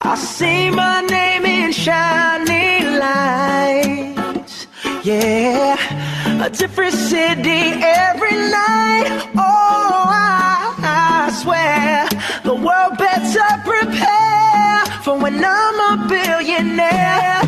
I see my name in shining lights. Yeah, a different city every night. Oh, I, I swear the world better prepare for when I'm a billionaire.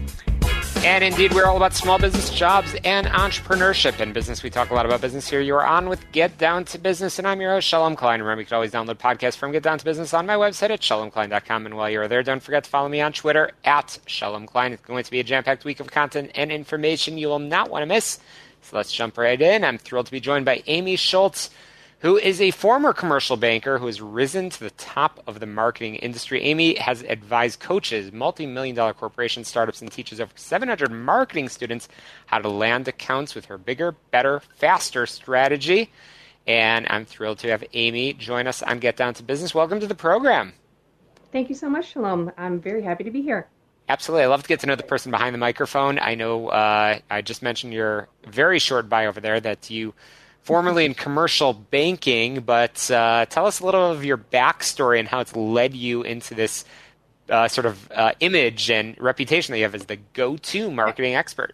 And indeed, we're all about small business jobs and entrepreneurship. and business, we talk a lot about business here. You are on with Get Down to Business, and I'm your host, Shalom Klein. Remember, you can always download podcasts from Get Down to Business on my website at shalomklein.com. And while you're there, don't forget to follow me on Twitter at Shalom Klein. It's going to be a jam packed week of content and information you will not want to miss. So let's jump right in. I'm thrilled to be joined by Amy Schultz who is a former commercial banker who has risen to the top of the marketing industry. Amy has advised coaches, multi million dollar corporation startups, and teaches over 700 marketing students how to land accounts with her bigger, better, faster strategy. And I'm thrilled to have Amy join us on Get Down to Business. Welcome to the program. Thank you so much, Shalom. I'm very happy to be here. Absolutely. I love to get to know the person behind the microphone. I know uh, I just mentioned your very short bio over there that you formerly in commercial banking, but uh, tell us a little of your backstory and how it's led you into this uh, sort of uh, image and reputation that you have as the go to marketing expert.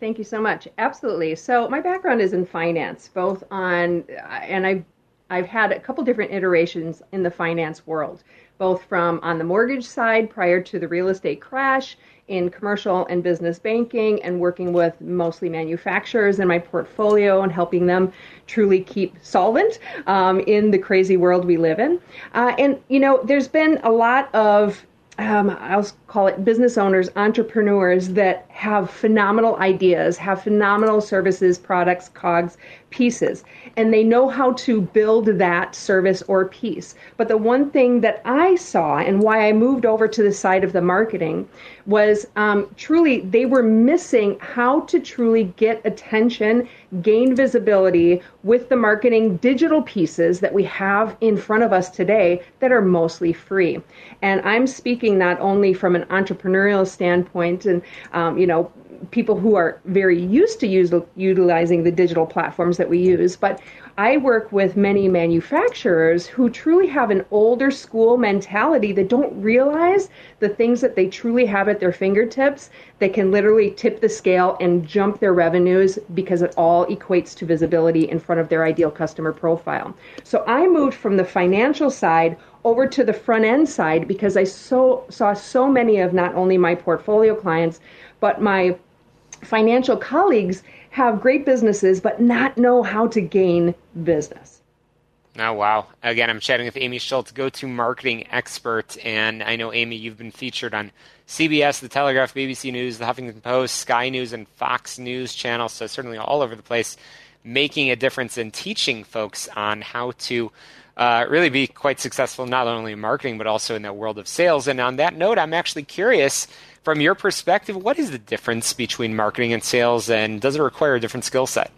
Thank you so much. Absolutely. So, my background is in finance, both on, and I've, I've had a couple different iterations in the finance world, both from on the mortgage side prior to the real estate crash in commercial and business banking and working with mostly manufacturers in my portfolio and helping them truly keep solvent um, in the crazy world we live in. Uh, and, you know, there's been a lot of um, I'll call it business owners, entrepreneurs that have phenomenal ideas, have phenomenal services, products, cogs, pieces, and they know how to build that service or piece. But the one thing that I saw and why I moved over to the side of the marketing was um, truly they were missing how to truly get attention, gain visibility with the marketing digital pieces that we have in front of us today that are mostly free. And I'm speaking not only from an entrepreneurial standpoint and, um, you know, people who are very used to use, utilizing the digital platforms that we use, but I work with many manufacturers who truly have an older school mentality that don't realize the things that they truly have at their fingertips that can literally tip the scale and jump their revenues because it all equates to visibility in front of their ideal customer profile. So I moved from the financial side over to the front end side because I so saw so many of not only my portfolio clients but my financial colleagues have great businesses but not know how to gain business. Oh, wow. Again, I'm chatting with Amy Schultz, go to marketing expert. And I know, Amy, you've been featured on CBS, The Telegraph, BBC News, The Huffington Post, Sky News, and Fox News channels. So, certainly all over the place, making a difference in teaching folks on how to uh, really be quite successful, not only in marketing, but also in the world of sales. And on that note, I'm actually curious from your perspective, what is the difference between marketing and sales, and does it require a different skill set?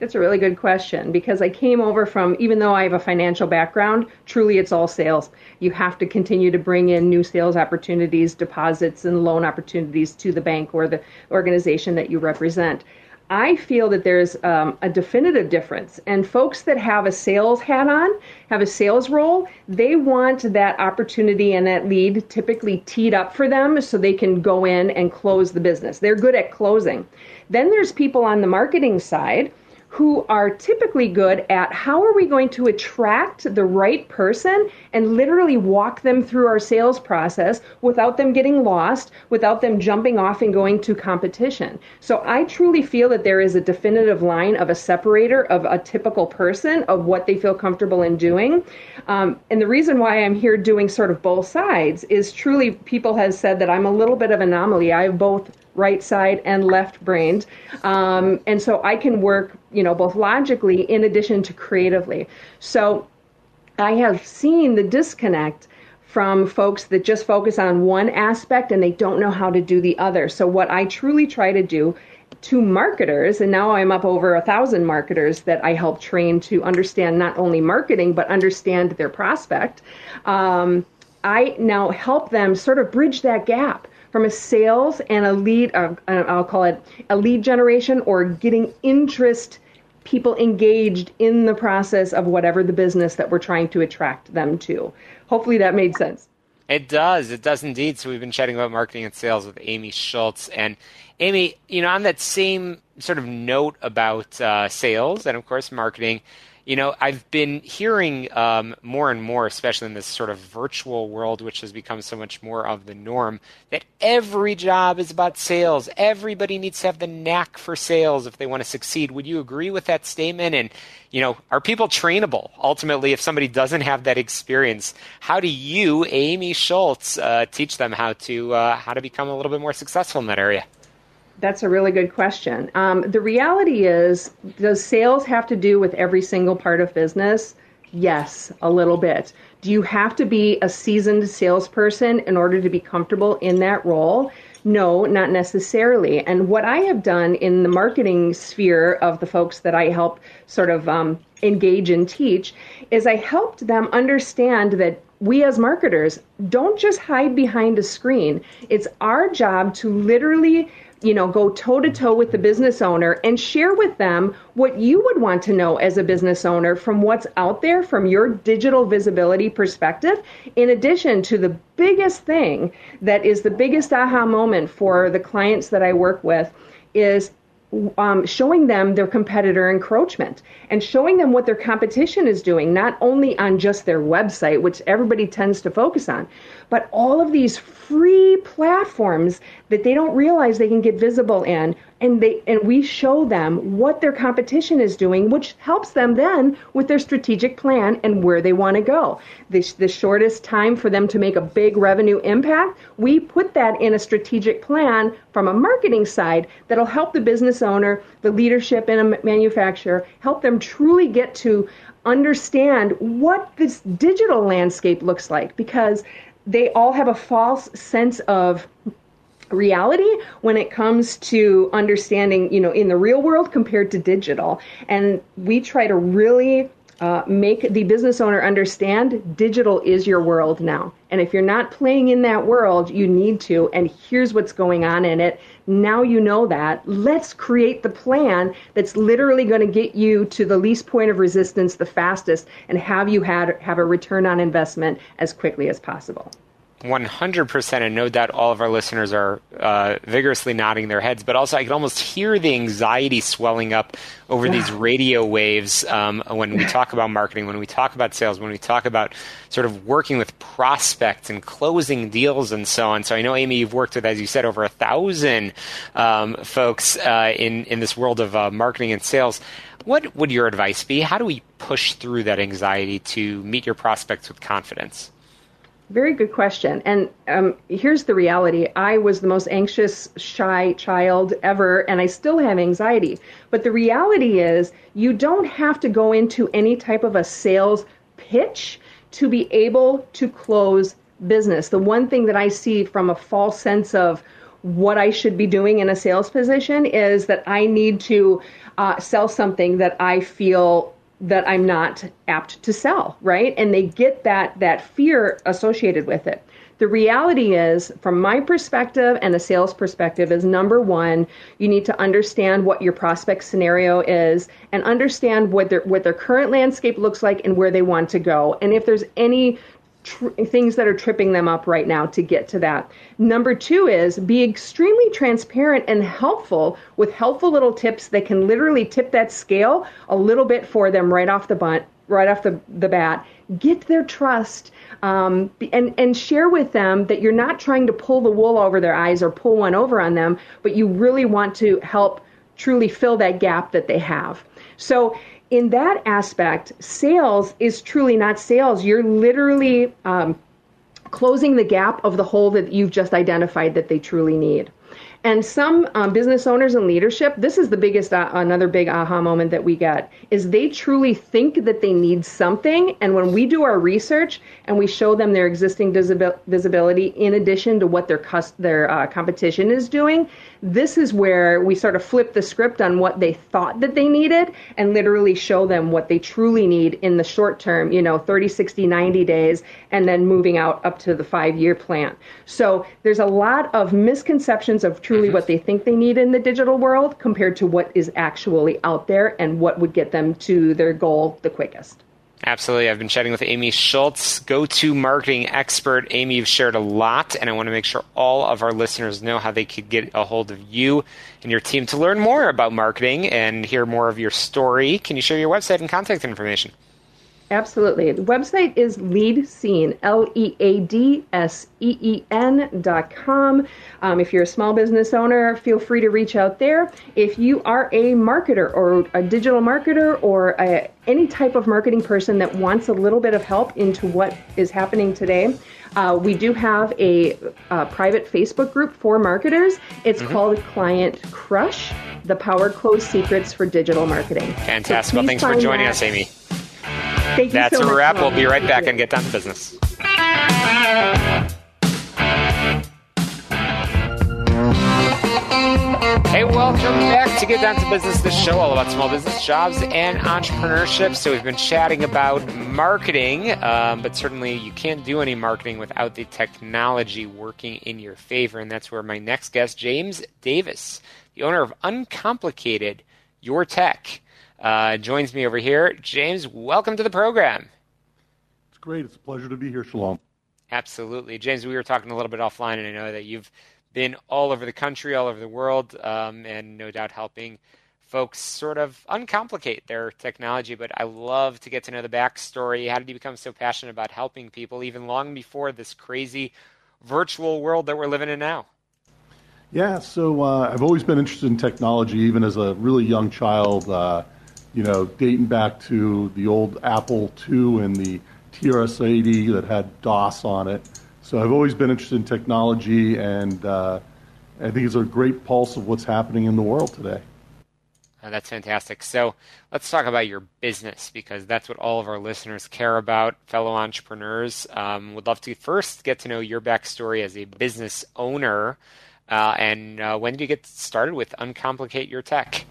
That's a really good question because I came over from, even though I have a financial background, truly it's all sales. You have to continue to bring in new sales opportunities, deposits, and loan opportunities to the bank or the organization that you represent. I feel that there's um, a definitive difference. And folks that have a sales hat on, have a sales role, they want that opportunity and that lead typically teed up for them so they can go in and close the business. They're good at closing. Then there's people on the marketing side who are typically good at how are we going to attract the right person and literally walk them through our sales process without them getting lost, without them jumping off and going to competition. So I truly feel that there is a definitive line of a separator of a typical person of what they feel comfortable in doing. Um, and the reason why I'm here doing sort of both sides is truly people have said that I'm a little bit of an anomaly. I have both right side and left brained. Um, and so I can work, you know, both logically in addition to creatively. So I have seen the disconnect from folks that just focus on one aspect and they don't know how to do the other. So what I truly try to do to marketers, and now I'm up over a thousand marketers that I help train to understand not only marketing but understand their prospect. Um, I now help them sort of bridge that gap from a sales and a lead, uh, uh, I'll call it a lead generation or getting interest, people engaged in the process of whatever the business that we're trying to attract them to. Hopefully that made sense. It does. It does indeed. So we've been chatting about marketing and sales with Amy Schultz. And Amy, you know, on that same sort of note about uh, sales and of course marketing, you know, I've been hearing um, more and more, especially in this sort of virtual world, which has become so much more of the norm, that every job is about sales. Everybody needs to have the knack for sales if they want to succeed. Would you agree with that statement? And, you know, are people trainable ultimately if somebody doesn't have that experience? How do you, Amy Schultz, uh, teach them how to uh, how to become a little bit more successful in that area? That's a really good question. Um, the reality is, does sales have to do with every single part of business? Yes, a little bit. Do you have to be a seasoned salesperson in order to be comfortable in that role? No, not necessarily. And what I have done in the marketing sphere of the folks that I help sort of um, engage and teach is I helped them understand that we as marketers don't just hide behind a screen. It's our job to literally you know, go toe to toe with the business owner and share with them what you would want to know as a business owner from what's out there from your digital visibility perspective, in addition to the biggest thing that is the biggest aha moment for the clients that I work with is um, showing them their competitor encroachment and showing them what their competition is doing, not only on just their website, which everybody tends to focus on, but all of these free platforms that they don't realize they can get visible in and they and we show them what their competition is doing which helps them then with their strategic plan and where they want to go. The, the shortest time for them to make a big revenue impact we put that in a strategic plan from a marketing side that'll help the business owner the leadership in a manufacturer help them truly get to understand what this digital landscape looks like. Because they all have a false sense of reality when it comes to understanding, you know, in the real world compared to digital. And we try to really uh, make the business owner understand digital is your world now. And if you're not playing in that world, you need to. And here's what's going on in it. Now you know that. Let's create the plan that's literally going to get you to the least point of resistance the fastest and have you had, have a return on investment as quickly as possible. 100%, and no doubt all of our listeners are uh, vigorously nodding their heads, but also I can almost hear the anxiety swelling up over these radio waves um, when we talk about marketing, when we talk about sales, when we talk about sort of working with prospects and closing deals and so on. So I know, Amy, you've worked with, as you said, over a thousand um, folks uh, in, in this world of uh, marketing and sales. What would your advice be? How do we push through that anxiety to meet your prospects with confidence? Very good question. And um, here's the reality I was the most anxious, shy child ever, and I still have anxiety. But the reality is, you don't have to go into any type of a sales pitch to be able to close business. The one thing that I see from a false sense of what I should be doing in a sales position is that I need to uh, sell something that I feel that I'm not apt to sell, right? And they get that that fear associated with it. The reality is, from my perspective and a sales perspective, is number one, you need to understand what your prospect scenario is and understand what their what their current landscape looks like and where they want to go. And if there's any tr- things that are tripping them up right now to get to that. Number two is be extremely transparent and helpful with helpful little tips that can literally tip that scale a little bit for them right off the bunt, right off the, the bat. Get their trust um, and and share with them that you're not trying to pull the wool over their eyes or pull one over on them, but you really want to help truly fill that gap that they have. So in that aspect, sales is truly not sales. You're literally um, closing the gap of the hole that you've just identified that they truly need. And some um, business owners and leadership, this is the biggest, uh, another big aha moment that we get, is they truly think that they need something. And when we do our research and we show them their existing visibility in addition to what their, cus- their uh, competition is doing, this is where we sort of flip the script on what they thought that they needed and literally show them what they truly need in the short term, you know, 30, 60, 90 days, and then moving out up to the five year plan. So there's a lot of misconceptions of truly mm-hmm. what they think they need in the digital world compared to what is actually out there and what would get them to their goal the quickest. Absolutely. I've been chatting with Amy Schultz, go to marketing expert. Amy, you've shared a lot, and I want to make sure all of our listeners know how they could get a hold of you and your team to learn more about marketing and hear more of your story. Can you share your website and contact information? Absolutely. The website is Leadseen, L E A D S E E N dot com. Um, if you're a small business owner, feel free to reach out there. If you are a marketer or a digital marketer or a, any type of marketing person that wants a little bit of help into what is happening today, uh, we do have a, a, private Facebook group for marketers. It's mm-hmm. called Client Crush The Power Close Secrets for Digital Marketing. Fantastic. So well, thanks for joining that. us, Amy. Thank That's so a wrap. We'll be right back and get down to business. Hey, welcome back to Get Down to Business, the show all about small business, jobs, and entrepreneurship. So, we've been chatting about marketing, um, but certainly you can't do any marketing without the technology working in your favor. And that's where my next guest, James Davis, the owner of Uncomplicated Your Tech, uh, joins me over here. James, welcome to the program. It's great. It's a pleasure to be here, Shalom. Absolutely. James, we were talking a little bit offline, and I know that you've been all over the country, all over the world, um, and no doubt helping folks sort of uncomplicate their technology. But I love to get to know the backstory. How did you become so passionate about helping people, even long before this crazy virtual world that we're living in now? Yeah, so uh, I've always been interested in technology, even as a really young child. Uh, you know, dating back to the old Apple II and the TRS-80 that had DOS on it. So I've always been interested in technology, and uh, I think it's a great pulse of what's happening in the world today. Oh, that's fantastic. So let's talk about your business because that's what all of our listeners care about, fellow entrepreneurs. Um, would love to first get to know your backstory as a business owner. Uh, and uh, when did you get started with Uncomplicate Your Tech?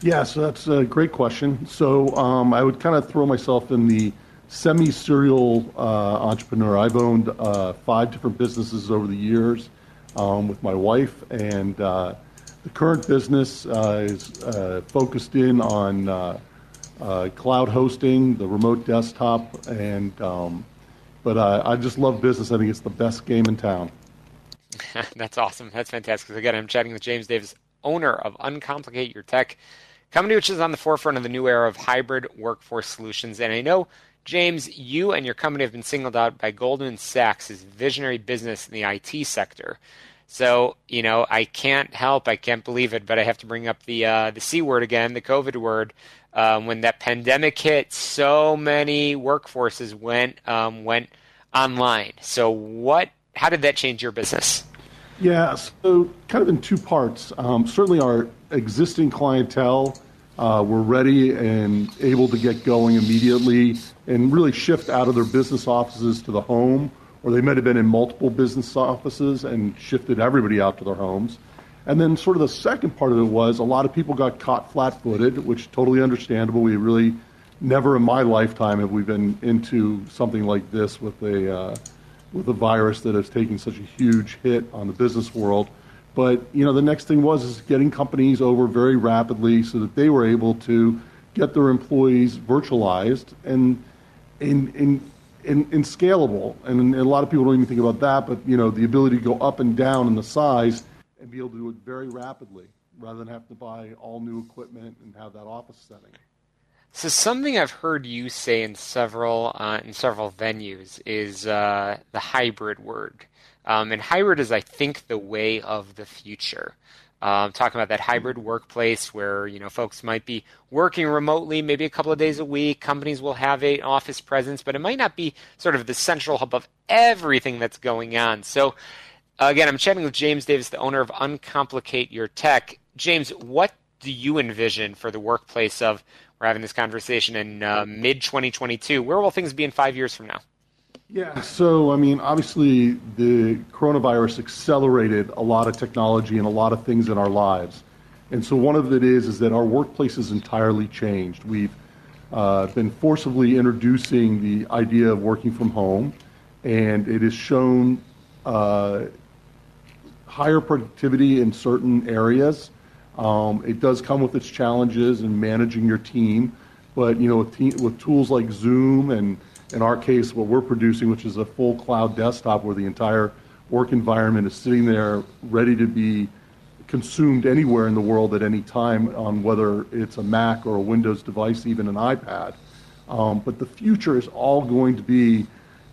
Yeah, so that's a great question. So um, I would kind of throw myself in the semi-serial uh, entrepreneur. I've owned uh, five different businesses over the years um, with my wife, and uh, the current business uh, is uh, focused in on uh, cloud hosting, the remote desktop, and um, but I just love business. I think it's the best game in town. That's awesome. That's fantastic. Again, I'm chatting with James Davis, owner of Uncomplicate Your Tech company which is on the forefront of the new era of hybrid workforce solutions. And I know, James, you and your company have been singled out by Goldman Sachs as visionary business in the IT sector. So, you know, I can't help, I can't believe it, but I have to bring up the uh, the C word again, the COVID word. Um, when that pandemic hit, so many workforces went um, went online. So, what? How did that change your business? Yeah, so kind of in two parts. Um, certainly, our existing clientele uh, were ready and able to get going immediately and really shift out of their business offices to the home, or they might have been in multiple business offices and shifted everybody out to their homes. And then, sort of the second part of it was a lot of people got caught flat footed, which totally understandable. We really never in my lifetime have we been into something like this with a uh, with a virus that has taken such a huge hit on the business world. But you know, the next thing was is getting companies over very rapidly so that they were able to get their employees virtualized and in, in and, and scalable. And, a lot of people don't even think about that, but you know, the ability to go up and down in the size and be able to do it very rapidly rather than have to buy all new equipment and have that office setting. So something I've heard you say in several uh, in several venues is uh, the hybrid word, um, and hybrid is, I think, the way of the future. Um, talking about that hybrid workplace where you know folks might be working remotely, maybe a couple of days a week. Companies will have a office presence, but it might not be sort of the central hub of everything that's going on. So, again, I'm chatting with James Davis, the owner of Uncomplicate Your Tech. James, what do you envision for the workplace of? We're having this conversation in uh, mid 2022. Where will things be in five years from now? Yeah, so I mean, obviously, the coronavirus accelerated a lot of technology and a lot of things in our lives. And so one of it is is that our workplace has entirely changed. We've uh, been forcibly introducing the idea of working from home, and it has shown uh, higher productivity in certain areas. Um, it does come with its challenges in managing your team, but you know, with, te- with tools like Zoom and in our case, what we're producing, which is a full cloud desktop where the entire work environment is sitting there ready to be consumed anywhere in the world at any time on whether it's a Mac or a Windows device, even an iPad. Um, but the future is all going to be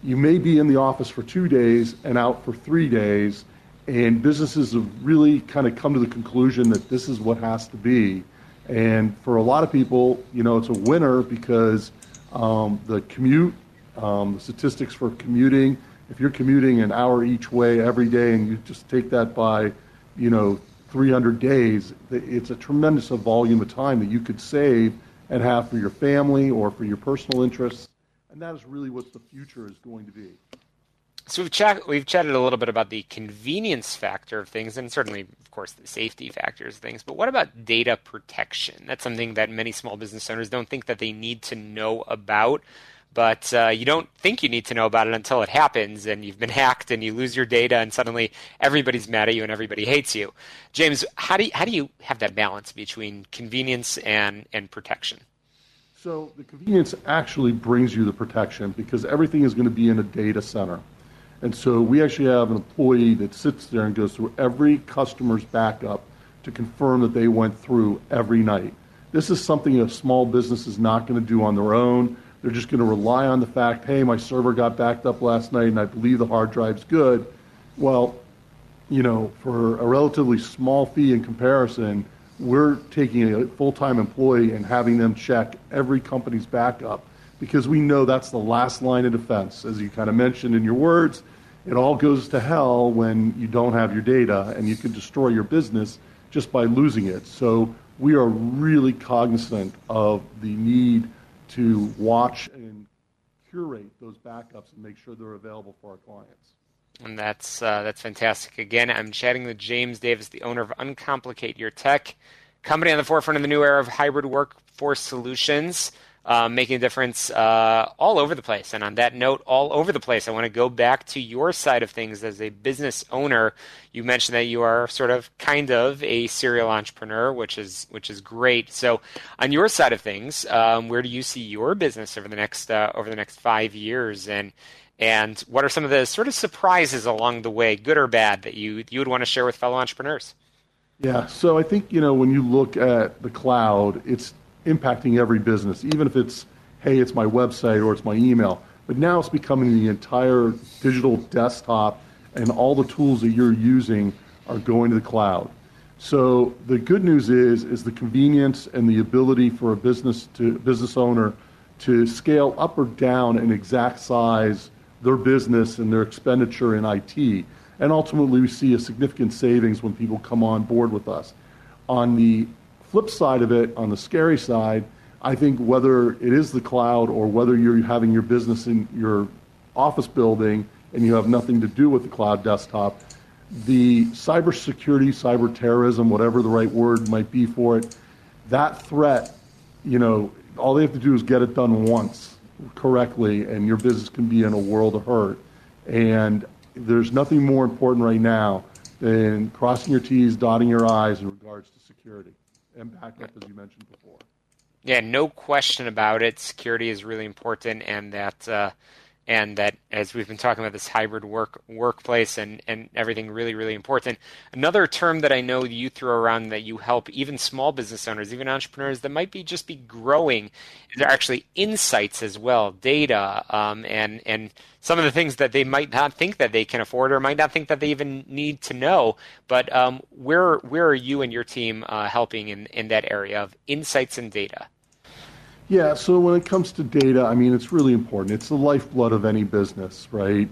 you may be in the office for two days and out for three days, and businesses have really kind of come to the conclusion that this is what has to be. And for a lot of people, you know, it's a winner because um, the commute um, statistics for commuting, if you're commuting an hour each way every day and you just take that by, you know, 300 days, it's a tremendous volume of time that you could save and have for your family or for your personal interests. And that is really what the future is going to be. So we've, we've chatted a little bit about the convenience factor of things, and certainly, of course, the safety factors of things. But what about data protection? That's something that many small business owners don't think that they need to know about but uh, you don't think you need to know about it until it happens and you've been hacked and you lose your data and suddenly everybody's mad at you and everybody hates you. James, how do you, how do you have that balance between convenience and, and protection? So the convenience actually brings you the protection because everything is going to be in a data center. And so we actually have an employee that sits there and goes through every customer's backup to confirm that they went through every night. This is something a small business is not going to do on their own. They're just going to rely on the fact, hey, my server got backed up last night and I believe the hard drive's good. Well, you know, for a relatively small fee in comparison, we're taking a full-time employee and having them check every company's backup because we know that's the last line of defense. As you kind of mentioned in your words, it all goes to hell when you don't have your data and you can destroy your business just by losing it. So we are really cognizant of the need to watch and curate those backups and make sure they're available for our clients. And that's uh, that's fantastic. Again, I'm chatting with James Davis, the owner of Uncomplicate Your Tech, company on the forefront of the new era of hybrid workforce solutions uh, making a difference uh, all over the place. And on that note, all over the place, I want to go back to your side of things as a business owner. You mentioned that you are sort of, kind of, a serial entrepreneur, which is which is great. So, on your side of things, um, where do you see your business over the next uh, over the next five years? And and what are some of the sort of surprises along the way, good or bad, that you you would want to share with fellow entrepreneurs? Yeah, so I think you know when you look at the cloud, it's impacting every business, even if it's, hey, it's my website or it's my email. But now it's becoming the entire digital desktop, and all the tools that you're using are going to the cloud. So the good news is is the convenience and the ability for a business to business owner to scale up or down an exact size their business and their expenditure in IT. And ultimately, we see a significant savings when people come on board with us. On the flip side of it, on the scary side, I think whether it is the cloud or whether you're having your business in your office building and you have nothing to do with the cloud desktop, the cybersecurity, cyber terrorism, whatever the right word might be for it, that threat, you know, all they have to do is get it done once correctly, and your business can be in a world of hurt. And there's nothing more important right now than crossing your T's, dotting your I's in regards to security and backup, as you mentioned before. Yeah, no question about it. Security is really important, and that uh, and that as we've been talking about this hybrid work workplace and, and everything really really important. Another term that i know you throw around that you help even small business owners even entrepreneurs that might be just be growing is actually insights as well data um, and and some of the things that they might not think that they can afford or might not think that they even need to know. But um, where where are you and your team uh, helping in, in that area of insights and data yeah, so when it comes to data, I mean, it's really important. It's the lifeblood of any business, right?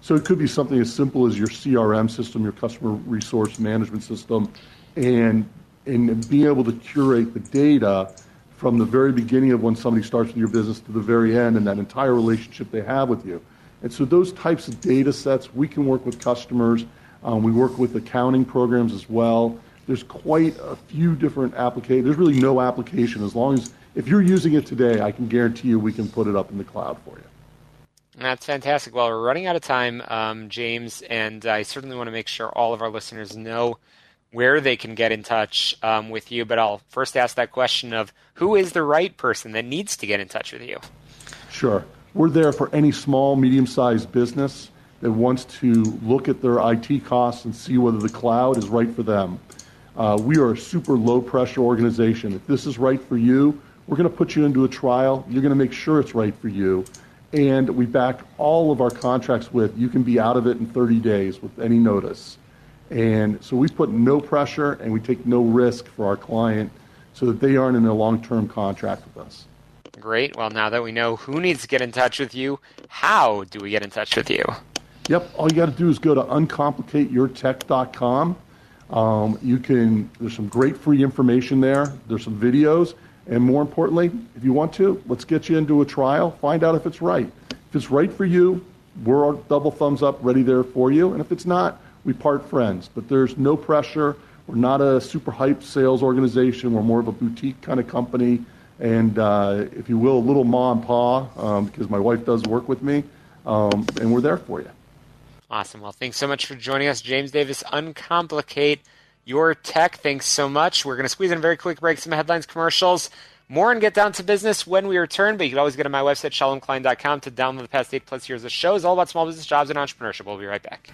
So it could be something as simple as your CRM system, your customer resource management system, and and being able to curate the data from the very beginning of when somebody starts with your business to the very end and that entire relationship they have with you. And so those types of data sets, we can work with customers. Um, we work with accounting programs as well. There's quite a few different applications. There's really no application as long as if you're using it today, I can guarantee you we can put it up in the cloud for you. That's fantastic. Well, we're running out of time, um, James, and I certainly want to make sure all of our listeners know where they can get in touch um, with you. But I'll first ask that question of who is the right person that needs to get in touch with you? Sure. We're there for any small, medium sized business that wants to look at their IT costs and see whether the cloud is right for them. Uh, we are a super low pressure organization. If this is right for you, we're going to put you into a trial. You're going to make sure it's right for you. And we back all of our contracts with you can be out of it in 30 days with any notice. And so we put no pressure and we take no risk for our client so that they aren't in a long term contract with us. Great. Well, now that we know who needs to get in touch with you, how do we get in touch with you? Yep. All you got to do is go to uncomplicateyourtech.com. Um, you can. There's some great free information there. There's some videos. And more importantly, if you want to, let's get you into a trial, find out if it's right. If it's right for you, we're double thumbs up, ready there for you. And if it's not, we part friends. But there's no pressure. We're not a super hype sales organization. We're more of a boutique kind of company. And uh, if you will, a little ma and pa, um, because my wife does work with me. Um, and we're there for you. Awesome. Well, thanks so much for joining us, James Davis. Uncomplicate your tech. Thanks so much. We're going to squeeze in a very quick break, some headlines, commercials, more, and get down to business when we return. But you can always go to my website, shalomklein.com, to download the past eight plus years of shows all about small business, jobs, and entrepreneurship. We'll be right back.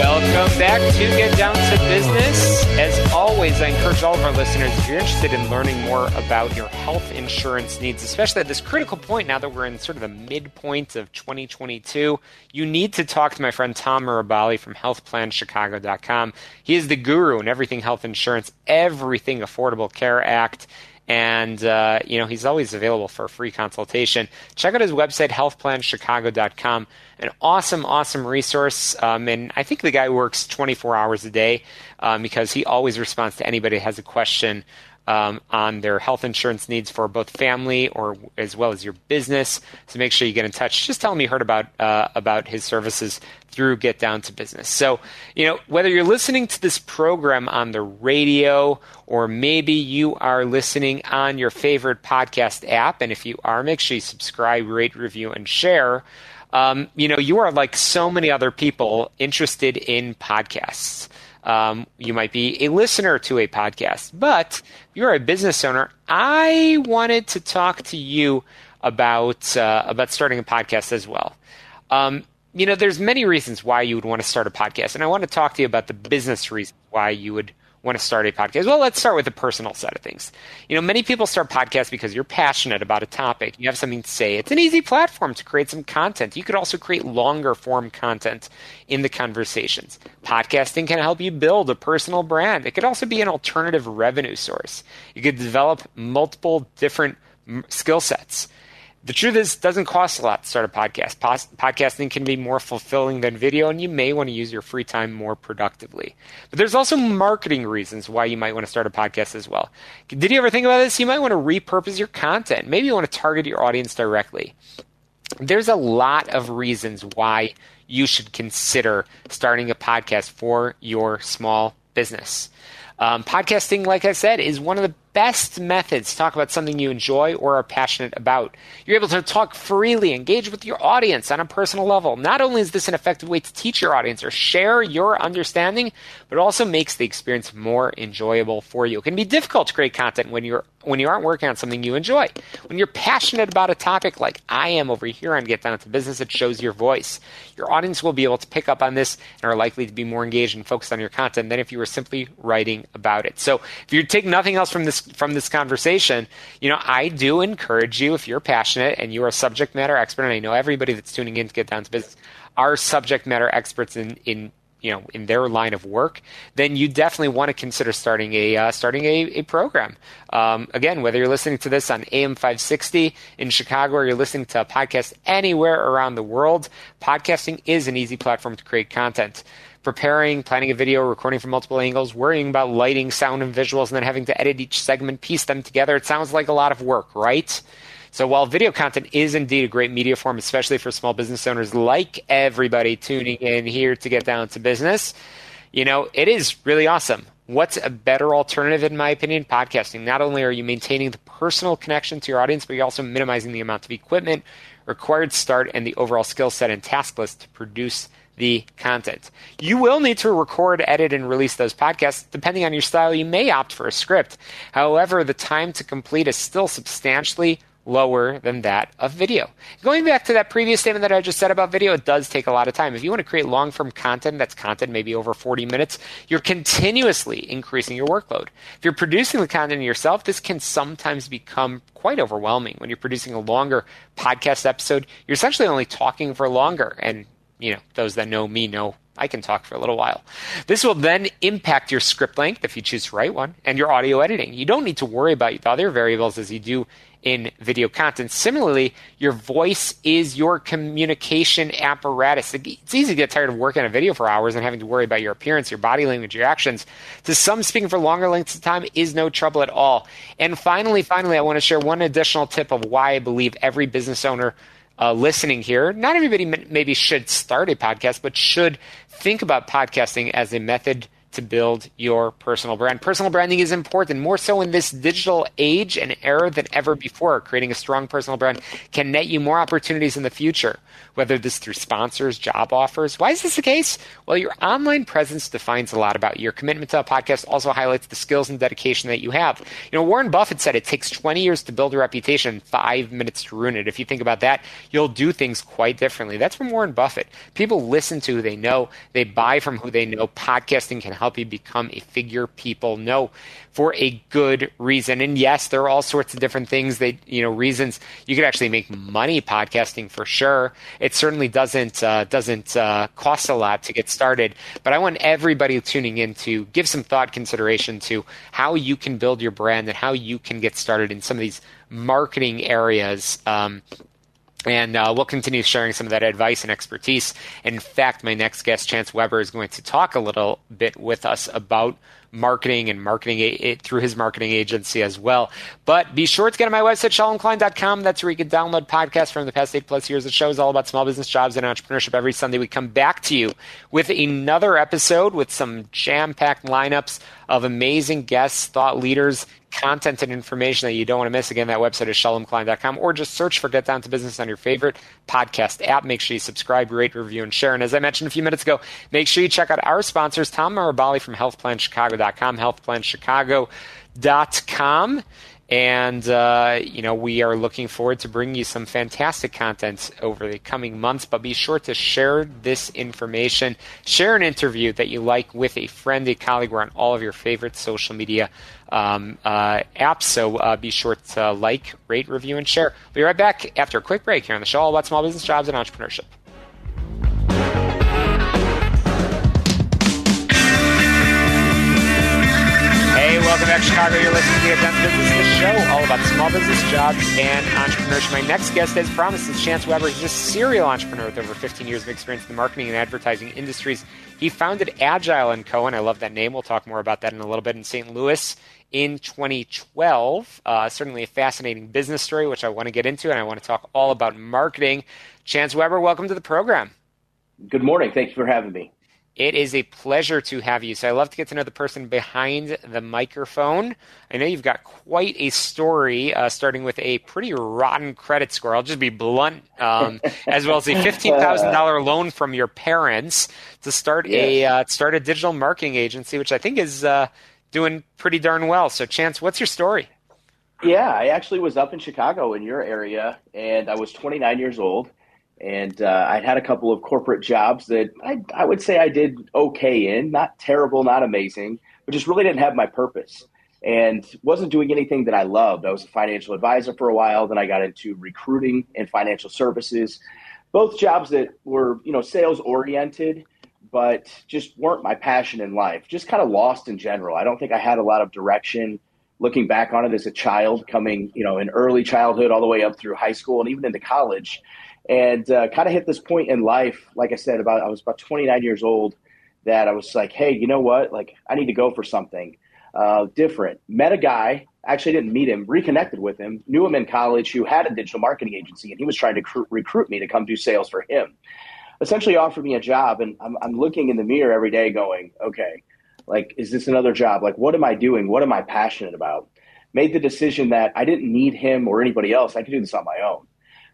Welcome back to Get Down to Business. As always, I encourage all of our listeners, if you're interested in learning more about your health insurance needs, especially at this critical point now that we're in sort of the midpoint of 2022, you need to talk to my friend Tom Mirabali from healthplanchicago.com. He is the guru in everything health insurance, everything Affordable Care Act and uh, you know he's always available for a free consultation. Check out his website, healthplanchicago.com. An awesome, awesome resource, um, and I think the guy works 24 hours a day um, because he always responds to anybody who has a question um, on their health insurance needs for both family or as well as your business. So make sure you get in touch. Just tell him you heard about uh, about his services through Get Down to Business. So you know whether you're listening to this program on the radio or maybe you are listening on your favorite podcast app, and if you are, make sure you subscribe, rate, review, and share. Um, you know, you are like so many other people interested in podcasts. Um, you might be a listener to a podcast, but you're a business owner. I wanted to talk to you about uh, about starting a podcast as well. Um, you know, there's many reasons why you would want to start a podcast, and I want to talk to you about the business reasons why you would want to start a podcast? Well, let's start with the personal side of things. You know, many people start podcasts because you're passionate about a topic. You have something to say. It's an easy platform to create some content. You could also create longer form content in the conversations. Podcasting can help you build a personal brand. It could also be an alternative revenue source. You could develop multiple different skill sets the truth is, it doesn't cost a lot to start a podcast. podcasting can be more fulfilling than video, and you may want to use your free time more productively. But there's also marketing reasons why you might want to start a podcast as well. Did you ever think about this? You might want to repurpose your content. Maybe you want to target your audience directly. There's a lot of reasons why you should consider starting a podcast for your small business. Um, podcasting, like I said, is one of the best methods to talk about something you enjoy or are passionate about. You're able to talk freely, engage with your audience on a personal level. Not only is this an effective way to teach your audience or share your understanding, but it also makes the experience more enjoyable for you. It can be difficult to create content when you're when you aren't working on something you enjoy. When you're passionate about a topic like I am over here on Get Down to Business, it shows your voice. Your audience will be able to pick up on this and are likely to be more engaged and focused on your content than if you were simply writing about it. So if you take nothing else from this from this conversation, you know, I do encourage you if you're passionate and you're a subject matter expert, and I know everybody that's tuning in to Get Down to Business are subject matter experts in, in you know in their line of work, then you definitely want to consider starting a uh, starting a, a program. Um, again, whether you're listening to this on AM 560 in Chicago or you're listening to a podcast anywhere around the world, podcasting is an easy platform to create content. Preparing, planning a video, recording from multiple angles, worrying about lighting, sound, and visuals, and then having to edit each segment, piece them together. It sounds like a lot of work, right? So while video content is indeed a great media form, especially for small business owners like everybody tuning in here to get down to business, you know, it is really awesome. What's a better alternative, in my opinion? Podcasting. Not only are you maintaining the personal connection to your audience, but you're also minimizing the amount of equipment required to start and the overall skill set and task list to produce the content. You will need to record, edit, and release those podcasts. Depending on your style, you may opt for a script. However, the time to complete is still substantially lower than that of video. Going back to that previous statement that I just said about video, it does take a lot of time. If you want to create long form content that's content maybe over 40 minutes, you're continuously increasing your workload. If you're producing the content yourself, this can sometimes become quite overwhelming. When you're producing a longer podcast episode, you're essentially only talking for longer. And, you know, those that know me know I can talk for a little while. This will then impact your script length if you choose to write one and your audio editing. You don't need to worry about the other variables as you do in video content. Similarly, your voice is your communication apparatus. It's easy to get tired of working on a video for hours and having to worry about your appearance, your body language, your actions. To some, speaking for longer lengths of time is no trouble at all. And finally, finally, I want to share one additional tip of why I believe every business owner uh, listening here, not everybody maybe should start a podcast, but should think about podcasting as a method to build your personal brand. Personal branding is important, more so in this digital age and era than ever before. Creating a strong personal brand can net you more opportunities in the future, whether this through sponsors, job offers. Why is this the case? Well, your online presence defines a lot about your commitment to a podcast, also highlights the skills and dedication that you have. You know, Warren Buffett said it takes 20 years to build a reputation, five minutes to ruin it. If you think about that, you'll do things quite differently. That's from Warren Buffett. People listen to who they know, they buy from who they know. Podcasting can help you become a figure people know for a good reason. And yes, there are all sorts of different things that, you know, reasons you could actually make money podcasting for sure. It certainly doesn't, uh, doesn't uh, cost a lot to get started. But I want everybody tuning in to give some thought consideration to how you can build your brand and how you can get started in some of these marketing areas um, and uh, we'll continue sharing some of that advice and expertise. In fact, my next guest, Chance Weber, is going to talk a little bit with us about marketing and marketing it through his marketing agency as well. But be sure to get on my website, shalomklein.com. That's where you can download podcasts from the past eight plus years. The show is all about small business jobs and entrepreneurship. Every Sunday, we come back to you with another episode with some jam packed lineups of amazing guests, thought leaders, content and information that you don't want to miss. Again, that website is shalomklein.com or just search for Get Down to Business on your favorite podcast app. Make sure you subscribe, rate, review, and share. And as I mentioned a few minutes ago, make sure you check out our sponsors, Tom Marabali from healthplanchicago.com, healthplanchicago.com. And, uh, you know, we are looking forward to bringing you some fantastic content over the coming months. But be sure to share this information, share an interview that you like with a friend, a colleague. We're on all of your favorite social media um, uh, apps. So uh, be sure to like, rate, review, and share. We'll be right back after a quick break here on the show all about small business jobs and entrepreneurship. Chicago. You're listening to the Advanced Business the Show, all about small business, jobs, and entrepreneurship. My next guest, as promised, is Chance Weber. He's a serial entrepreneur with over 15 years of experience in the marketing and advertising industries. He founded Agile & Co., and I love that name. We'll talk more about that in a little bit in St. Louis in 2012. Uh, certainly a fascinating business story, which I want to get into, and I want to talk all about marketing. Chance Weber, welcome to the program. Good morning. Thanks for having me. It is a pleasure to have you. So I love to get to know the person behind the microphone. I know you've got quite a story, uh, starting with a pretty rotten credit score. I'll just be blunt, um, as well as a fifteen thousand dollar loan from your parents to start yes. a uh, start a digital marketing agency, which I think is uh, doing pretty darn well. So, Chance, what's your story? Yeah, I actually was up in Chicago in your area, and I was 29 years old and uh, I'd had a couple of corporate jobs that I, I would say I did okay in, not terrible, not amazing, but just really didn't have my purpose and wasn't doing anything that I loved. I was a financial advisor for a while, then I got into recruiting and financial services, both jobs that were you know sales oriented, but just weren't my passion in life. Just kind of lost in general. I don't think I had a lot of direction. Looking back on it as a child, coming you know in early childhood all the way up through high school and even into college and uh, kind of hit this point in life like i said about i was about 29 years old that i was like hey you know what? Like i need to go for something uh, different. Met a guy actually didn't meet him reconnected with him knew him in college who had a digital marketing agency and he was trying to cr- recruit me to come do sales for him. Essentially offered me a job and I'm, I'm looking in the mirror every day going okay like is this another job? Like what am i doing? What am i passionate about? Made the decision that i didn't need him or anybody else. I could do this on my own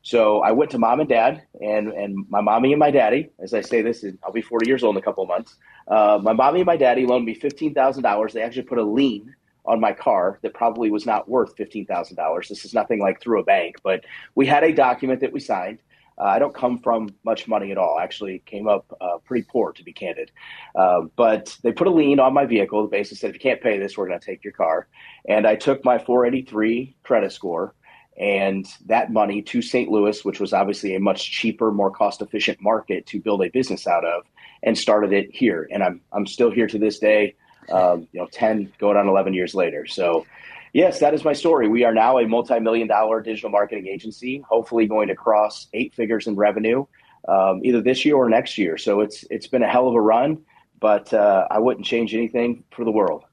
so I went to mom and dad, and and my mommy and my daddy. As I say this, I'll be 40 years old in a couple of months. Uh, my mommy and my daddy loaned me fifteen thousand dollars. They actually put a lien on my car that probably was not worth fifteen thousand dollars. This is nothing like through a bank, but we had a document that we signed. Uh, I don't come from much money at all. I Actually, came up uh, pretty poor, to be candid. Uh, but they put a lien on my vehicle. The basis said, if you can't pay this, we're going to take your car. And I took my 483 credit score and that money to St. Louis, which was obviously a much cheaper, more cost efficient market to build a business out of, and started it here. And I'm I'm still here to this day, um, you know, ten going on eleven years later. So, yes, that is my story. We are now a multi million dollar digital marketing agency, hopefully going to cross eight figures in revenue, um, either this year or next year. So it's it's been a hell of a run, but uh, I wouldn't change anything for the world.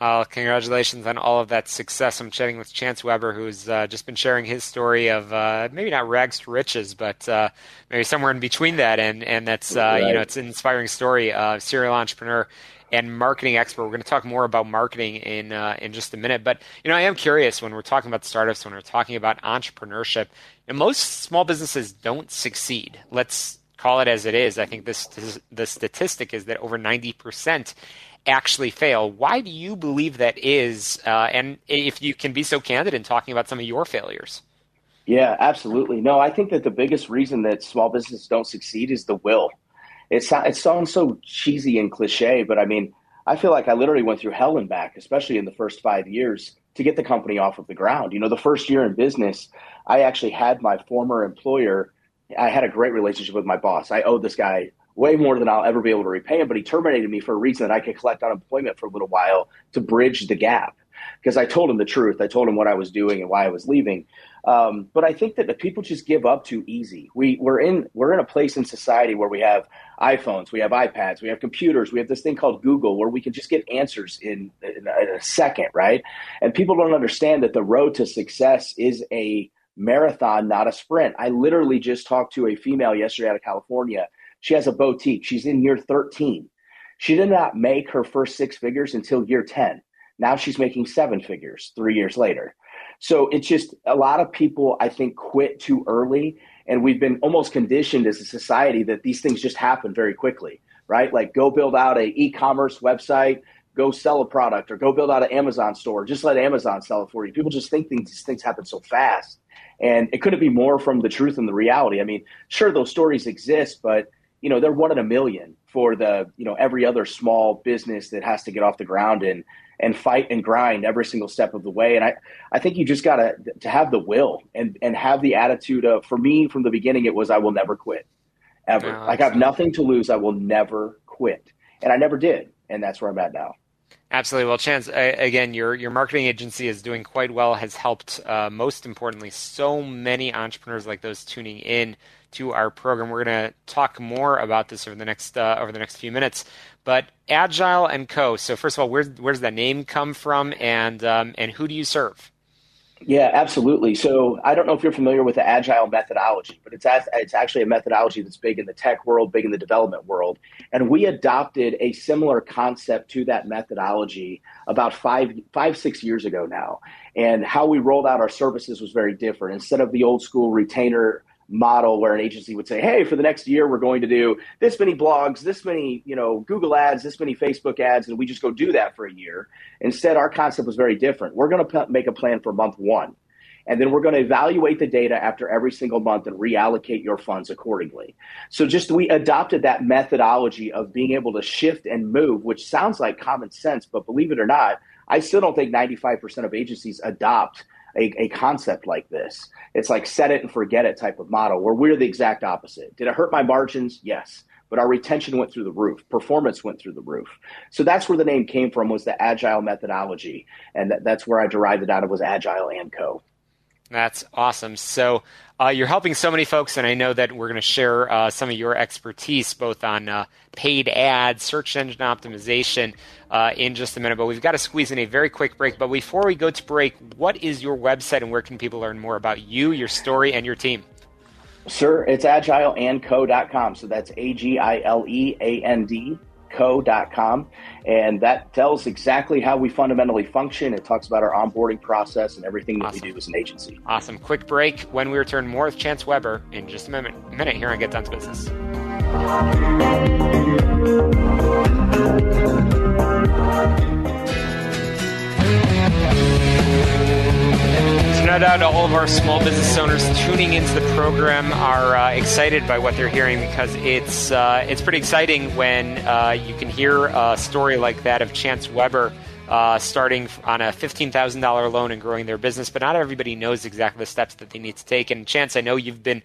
Uh, congratulations on all of that success. I'm chatting with Chance Weber, who's uh, just been sharing his story of uh, maybe not rags to riches, but uh, maybe somewhere in between that. And and that's right. Uh, you know it's an inspiring story. Uh, serial entrepreneur and marketing expert. We're going to talk more about marketing in in just a minute. But you know I am curious when we're talking about startups, when we're talking about entrepreneurship. Know, most small businesses don't succeed. Let's call it as it is. I think this, this the statistic is that over ninety percent actually fail. Why do you believe that is? Uh, and if you can be so candid in talking about some of your failures. Yeah, absolutely. No, I think that the biggest reason that small businesses don't succeed is the will. It, it sounds so cheesy and cliche, but I mean, I feel like I literally went through hell and back, especially in the first five years to get the company off of the ground. You know, the first year in business, I actually had my former employer. I had a great relationship with my boss. I owed this guy way more than I'll ever be able to repay him. But he terminated me for a reason that I could collect unemployment for a little while to bridge the gap. Because I told him the truth. I told him what I was doing and why I was leaving. Um, but I think that the people just give up too easy. We we're in we're in a place in society where we have iPhones, we have iPads, we have computers, we have this thing called Google where we can just get answers in, in, in a second, right? And people don't understand that the road to success is a marathon, not a sprint. I literally just talked to a female yesterday out of California she has a boutique. She's in year 13. She did not make her first six figures until year 10. Now she's making seven figures three years later. So it's just a lot of people, I think, quit too early. And we've been almost conditioned as a society that these things just happen very quickly, right? Like go build out a e-commerce website, go sell a product, or go build out an Amazon store. Just let Amazon sell it for you. People just think things, these things happen so fast. And it couldn't be more from the truth and the reality. I mean, sure, those stories exist, but you know they're one in a million for the you know every other small business that has to get off the ground and and fight and grind every single step of the way. And i i think you just got to to have the will and and have the attitude of for me from the beginning it was i will never quit ever. No, like i have nothing to lose. I will never quit. And i never did. And that's where i'm at now. Absolutely. Well, Chance, again, your your marketing agency is doing quite well. Has helped, uh, most importantly, so many entrepreneurs like those tuning in to our program. We're going to talk more about this over the next uh, over the next few minutes. But Agile and Co. So first of all, where where does that name come from, and um, and who do you serve? Yeah, absolutely. So I don't know if you're familiar with the agile methodology, but it's it's actually a methodology that's big in the tech world, big in the development world, and we adopted a similar concept to that methodology about five five six years ago now. And how we rolled out our services was very different. Instead of the old school retainer model where an agency would say, "Hey, for the next year, we're going to do this many blogs, this many, you know, Google ads, this many Facebook ads," and we just go do that for a year. Instead, our concept was very different. We're going to make a plan for month one, and then we're going to evaluate the data after every single month and reallocate your funds accordingly. So, just we adopted that methodology of being able to shift and move, which sounds like common sense, but believe it or not, I still don't think 95% of agencies adopt a, a, concept like this. It's like set it and forget it type of model where we're the exact opposite. Did it hurt my margins? Yes. But our retention went through the roof. Performance went through the roof. So that's where the name came from was the agile methodology. And that, that's where I derived it out of was agile and co. That's awesome. So uh, you're helping so many folks, and I know that we're going to share uh, some of your expertise both on uh, paid ads, search engine optimization uh, in just a minute. But we've got to squeeze in a very quick break. But before we go to break, what is your website and where can people learn more about you, your story, and your team? Sir, it's agileandco.com. So that's A G I L E A N D co.com and that tells exactly how we fundamentally function. It talks about our onboarding process and everything that awesome. we do as an agency. Awesome. Quick break. When we return more with chance weber in just a minute, a minute here on get down to business no doubt all of our small business owners tuning into the program are uh, excited by what they're hearing because it's uh, it's pretty exciting when uh, you can hear a story like that of Chance Weber uh, starting on a fifteen thousand dollar loan and growing their business. But not everybody knows exactly the steps that they need to take. And Chance, I know you've been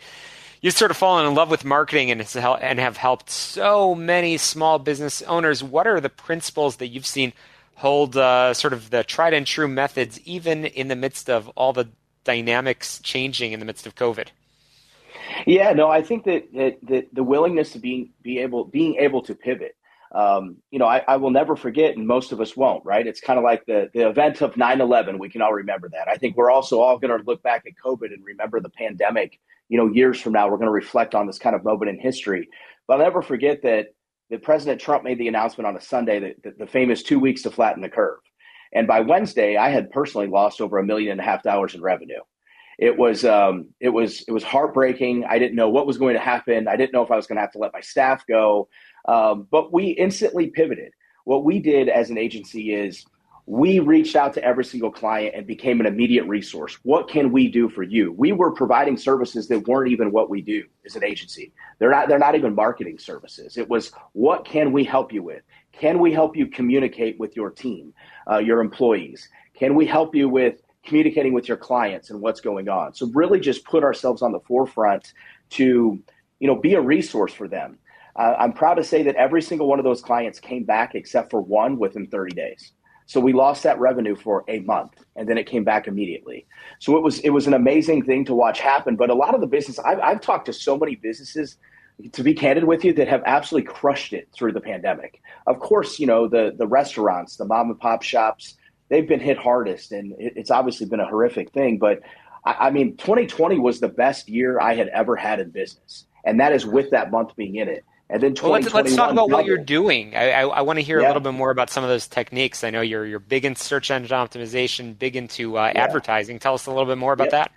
you've sort of fallen in love with marketing and, and have helped so many small business owners. What are the principles that you've seen? Hold uh, sort of the tried and true methods, even in the midst of all the dynamics changing in the midst of COVID? Yeah, no, I think that, that, that the willingness to be be able being able to pivot. Um, you know, I, I, will never forget, and most of us won't, right? It's kind of like the, the event of 9 11. We can all remember that. I think we're also all going to look back at COVID and remember the pandemic. You know, years from now, we're going to reflect on this kind of moment in history. But I'll never forget that that President Trump made the announcement on a Sunday that, that the famous two weeks to flatten the curve. And by Wednesday, I had personally lost over a million and a half dollars in revenue. It was um, it was it was heartbreaking. I didn't know what was going to happen. I didn't know if I was going to have to let my staff go. Um, but we instantly pivoted. What we did as an agency is we reached out to every single client and became an immediate resource. What can we do for you? We were providing services that weren't even what we do as an agency. They're not they're not even marketing services. It was what can we help you with? Can we help you communicate with your team, uh, your employees? Can we help you with communicating with your clients and what's going on? So really just put ourselves on the forefront to, you know, be a resource for them. Uh, I'm proud to say that every single one of those clients came back except for one within 30 days. So we lost that revenue for a month and then it came back immediately. So it was it was an amazing thing to watch happen. But a lot of the business I've, I've talked to so many businesses to be candid with you, that have absolutely crushed it through the pandemic. Of course, you know, the, the restaurants, the mom and pop shops, they've been hit hardest, and it, it's obviously been a horrific thing. But I, I, mean, 2020 was the best year I had ever had in business, and that is with that month being in it. And then well, let's, let's talk about what you're doing. I, I, I want to hear yeah. a little bit more about some of those techniques. I know you're you're big in search engine optimization, big into uh, yeah. advertising. Tell us a little bit more about that.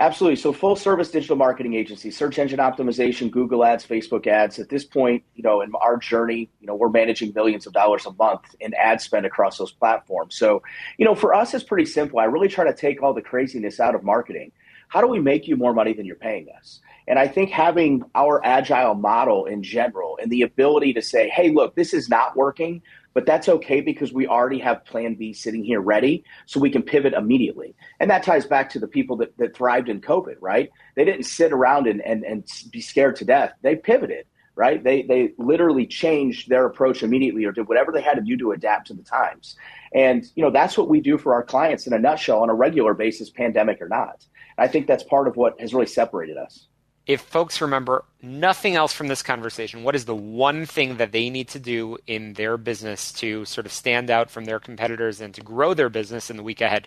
Absolutely. So full service digital marketing agency, search engine optimization, Google ads, Facebook ads. At this point, you know, in our journey, you know, we're managing millions of dollars a month in ad spend across those platforms. So, you know, for us, it's pretty simple. I really try to take all the craziness out of marketing. How do we make you more money than you're paying us? And I think having our agile model in general and the ability to say, hey, look, this is not working, but that's okay because we already have plan B sitting here ready so we can pivot immediately. And that ties back to the people that, that thrived in COVID, right? They didn't sit around and, and, and be scared to death. They pivoted, right? They, they literally changed their approach immediately or did whatever they had to do to adapt to the times. And, you know, that's what we do for our clients in a nutshell on a regular basis, pandemic or not. I think that's part of what has really separated us if folks remember nothing else from this conversation, what is the one thing that they need to do in their business to sort of stand out from their competitors and to grow their business in the week ahead?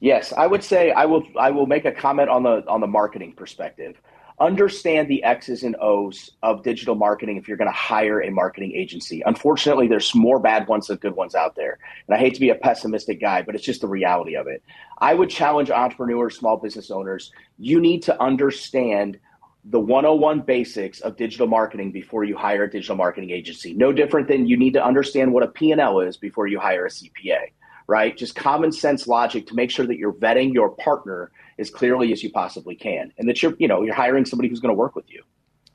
Yes, I would say I will. I will make a comment on the on the marketing perspective. Understand the X's and O's of digital marketing if you're going to hire a marketing agency. Unfortunately, there's more bad ones than good ones out there, and I hate to be a pessimistic guy, but it's just the reality of it. I would challenge entrepreneurs, small business owners. You need to understand the 101 basics of digital marketing before you hire a digital marketing agency. No different than you need to understand what a P&L is before you hire a CPA right? Just common sense logic to make sure that you're vetting your partner as clearly as you possibly can, and that you're you know you're hiring somebody who's going to work with you.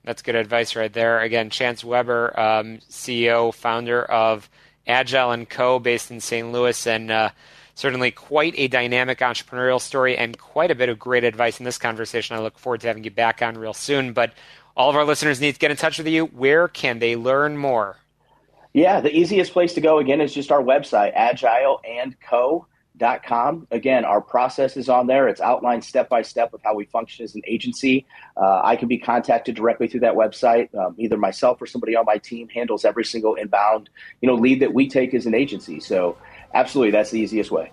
That's good advice right there. Again, Chance Weber, um, CEO, founder of Agile and Co, based in St. Louis, and uh, certainly quite a dynamic entrepreneurial story and quite a bit of great advice in this conversation. I look forward to having you back on real soon. But all of our listeners need to get in touch with you. Where can they learn more? Yeah, the easiest place to go again is just our website, agileandco.com. Again, our process is on there. It's outlined step by step of how we function as an agency. Uh, I can be contacted directly through that website. Um, either myself or somebody on my team handles every single inbound, you know, lead that we take as an agency. So, absolutely, that's the easiest way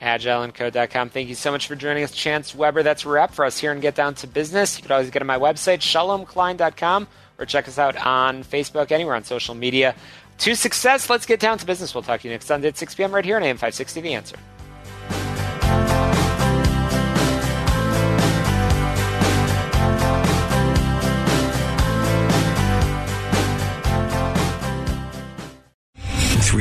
agileandco.com. Thank you so much for joining us, Chance Weber. That's a wrap for us here and Get Down to Business. You can always get to my website, shalomklein.com, or check us out on Facebook, anywhere on social media to success. Let's get down to business. We'll talk to you next Sunday at 6 p.m. right here on AM 560 The Answer.